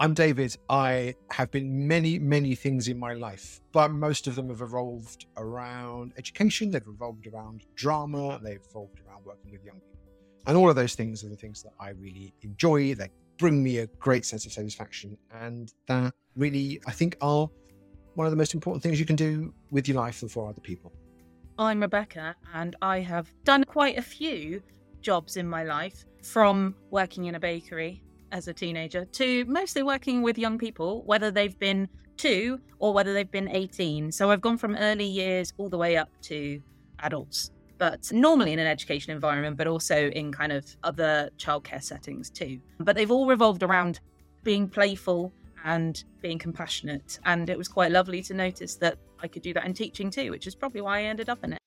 I'm David. I have been many, many things in my life, but most of them have evolved around education, they've evolved around drama, they've evolved around working with young people. And all of those things are the things that I really enjoy. They bring me a great sense of satisfaction. And that really, I think, are one of the most important things you can do with your life and for other people. I'm Rebecca, and I have done quite a few jobs in my life from working in a bakery as a teenager to mostly working with young people, whether they've been two or whether they've been 18. So I've gone from early years all the way up to adults, but normally in an education environment, but also in kind of other childcare settings too. But they've all revolved around being playful and being compassionate. And it was quite lovely to notice that I could do that in teaching too, which is probably why I ended up in it.